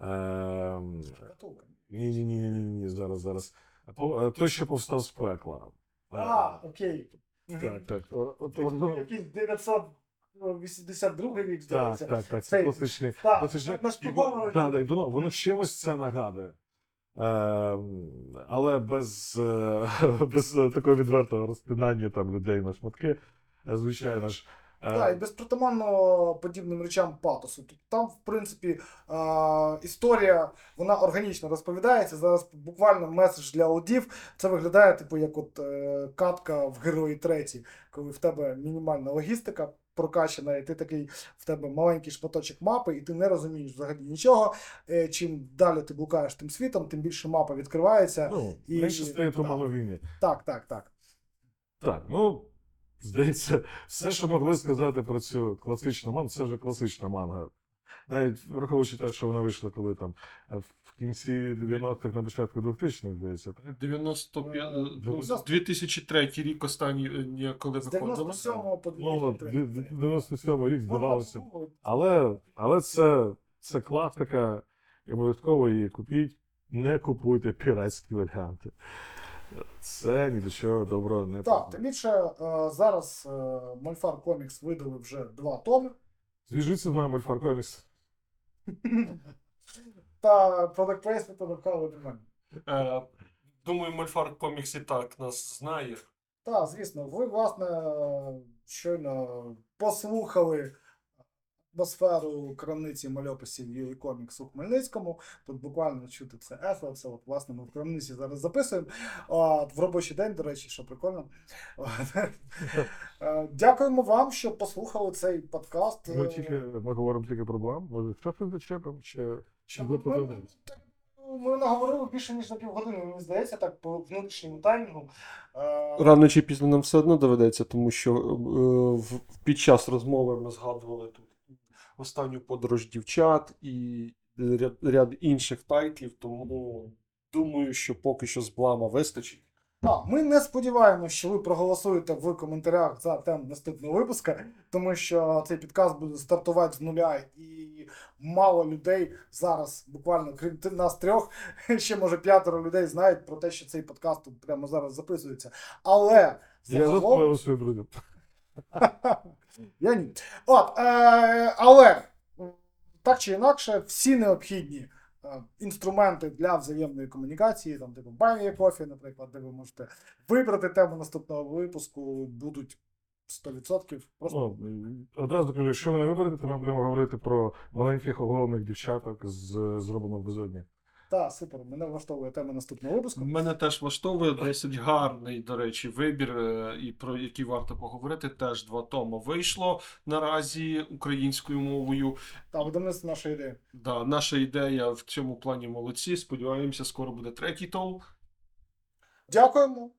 Speaker 3: Е,
Speaker 2: Шкатулка.
Speaker 3: Ні, ні, ні, ні, ні, зараз, зараз. Е, Той, що повстав з пекла. Е,
Speaker 2: А, окей.
Speaker 3: Так, так.
Speaker 2: Якийсь
Speaker 3: воно-
Speaker 2: Якийсь 982 рік,
Speaker 3: Так,
Speaker 2: здається.
Speaker 3: так, так. Це класичний.
Speaker 2: Так,
Speaker 3: воно- так, так, воно, воно чимось це нагадує. Е, але без, е, без е, такого відвертого розпинання там людей на шматки. Е, Звичайно ж. Е,
Speaker 2: Так, і без притаманного подібним речам патосу. Тут там, в принципі, а, історія вона органічно розповідається. Зараз буквально меседж для аудів. Це виглядає, типу, як от е, катка в герої треті, коли в тебе мінімальна логістика прокачана, і ти такий в тебе маленький шматочок мапи, і ти не розумієш взагалі нічого. Е, чим далі ти блукаєш тим світом, тим більше мапа відкривається.
Speaker 3: ну,
Speaker 2: і-
Speaker 3: менше стає
Speaker 2: так. Так, так, так.
Speaker 3: Так, ну, здається, все, що могли сказати про цю класичну мангу, це вже класична манга. Навіть враховуючи те, що вона вийшла коли там е, в кінці 90-х, на початку 2000-х, здається. так?
Speaker 4: 95, ну,
Speaker 2: Ну,
Speaker 4: 2003 рік останній, е, коли
Speaker 2: З
Speaker 4: виходило.
Speaker 2: 97 по
Speaker 3: Ну, от,
Speaker 2: 2003.
Speaker 3: 97 рік здавалося.
Speaker 2: Ну,
Speaker 3: Але, але це, це класика, і обов'язково її купіть. Не купуйте піратські варіанти. Це ні до чого доброго не
Speaker 2: Так, тим більше е, зараз е, Мольфар Комікс видали вже два томи.
Speaker 3: Зв'яжіться з нами Альфар Комікс.
Speaker 2: Та Product Placement мене.
Speaker 4: Е, Думаю, Мольфар Комікс і так нас знає.
Speaker 2: Так, звісно, ви, власне, щойно послухали атмосферу крамниці мальописів Юрій Комікс у Хмельницькому. Тут буквально чути це ехо. Це от, власне, ми в крамниці зараз записуємо. От, в робочий день, до речі, що прикольно. Е, Дякуємо вам, що послухали цей подкаст.
Speaker 3: Ми тільки ми говоримо тільки про блам. Може, що це зачепимо, чи, чи
Speaker 2: Ми-
Speaker 3: ви?
Speaker 2: Ми наговорили більше, ніж на півгодини, мені здається, так по внутрішньому таймінгу. Е,
Speaker 1: Рано чи пізно нам все одно доведеться, тому що е, в- під час розмови ми згадували тут останню подорож дівчат і ряд, ряд інших тайтлів, тому думаю, що поки що з блама вистачить.
Speaker 2: Так, ми не сподіваємося, що ви проголосуєте в коментарях за тему наступного випуска, тому що цей підкаст буде стартувати з нуля, і мало людей зараз, буквально крім нас трьох, ще може п'ятеро людей знають про те, що цей подкаст тут прямо зараз записується. Але
Speaker 3: Я
Speaker 2: загалом-. Я ні. От, е, але так чи інакше, всі необхідні е, інструменти для взаємної комунікації, там, типу Buy Coffee, наприклад, де ви можете вибрати тему наступного випуску, будуть 100%. Просто
Speaker 3: О, одразу кажу, якщо ви не виберете, то ми будемо говорити про маленьких оголених дівчаток з зроблено безодні.
Speaker 2: Та супер, мене влаштовує тема наступного випуску.
Speaker 4: Мене теж влаштовує досить гарний, до речі, вибір, е, і про який варто поговорити. Теж два тома вийшло наразі українською мовою.
Speaker 2: Та видавництво нашої ідеї.
Speaker 4: Да, наша ідея в цьому плані молодці. Сподіваємося, скоро буде третій том.
Speaker 2: Дякуємо,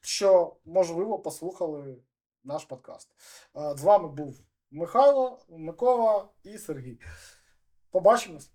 Speaker 2: що можливо послухали наш подкаст. Е, З вами був Михайло, Микола і Сергій. Побачимось.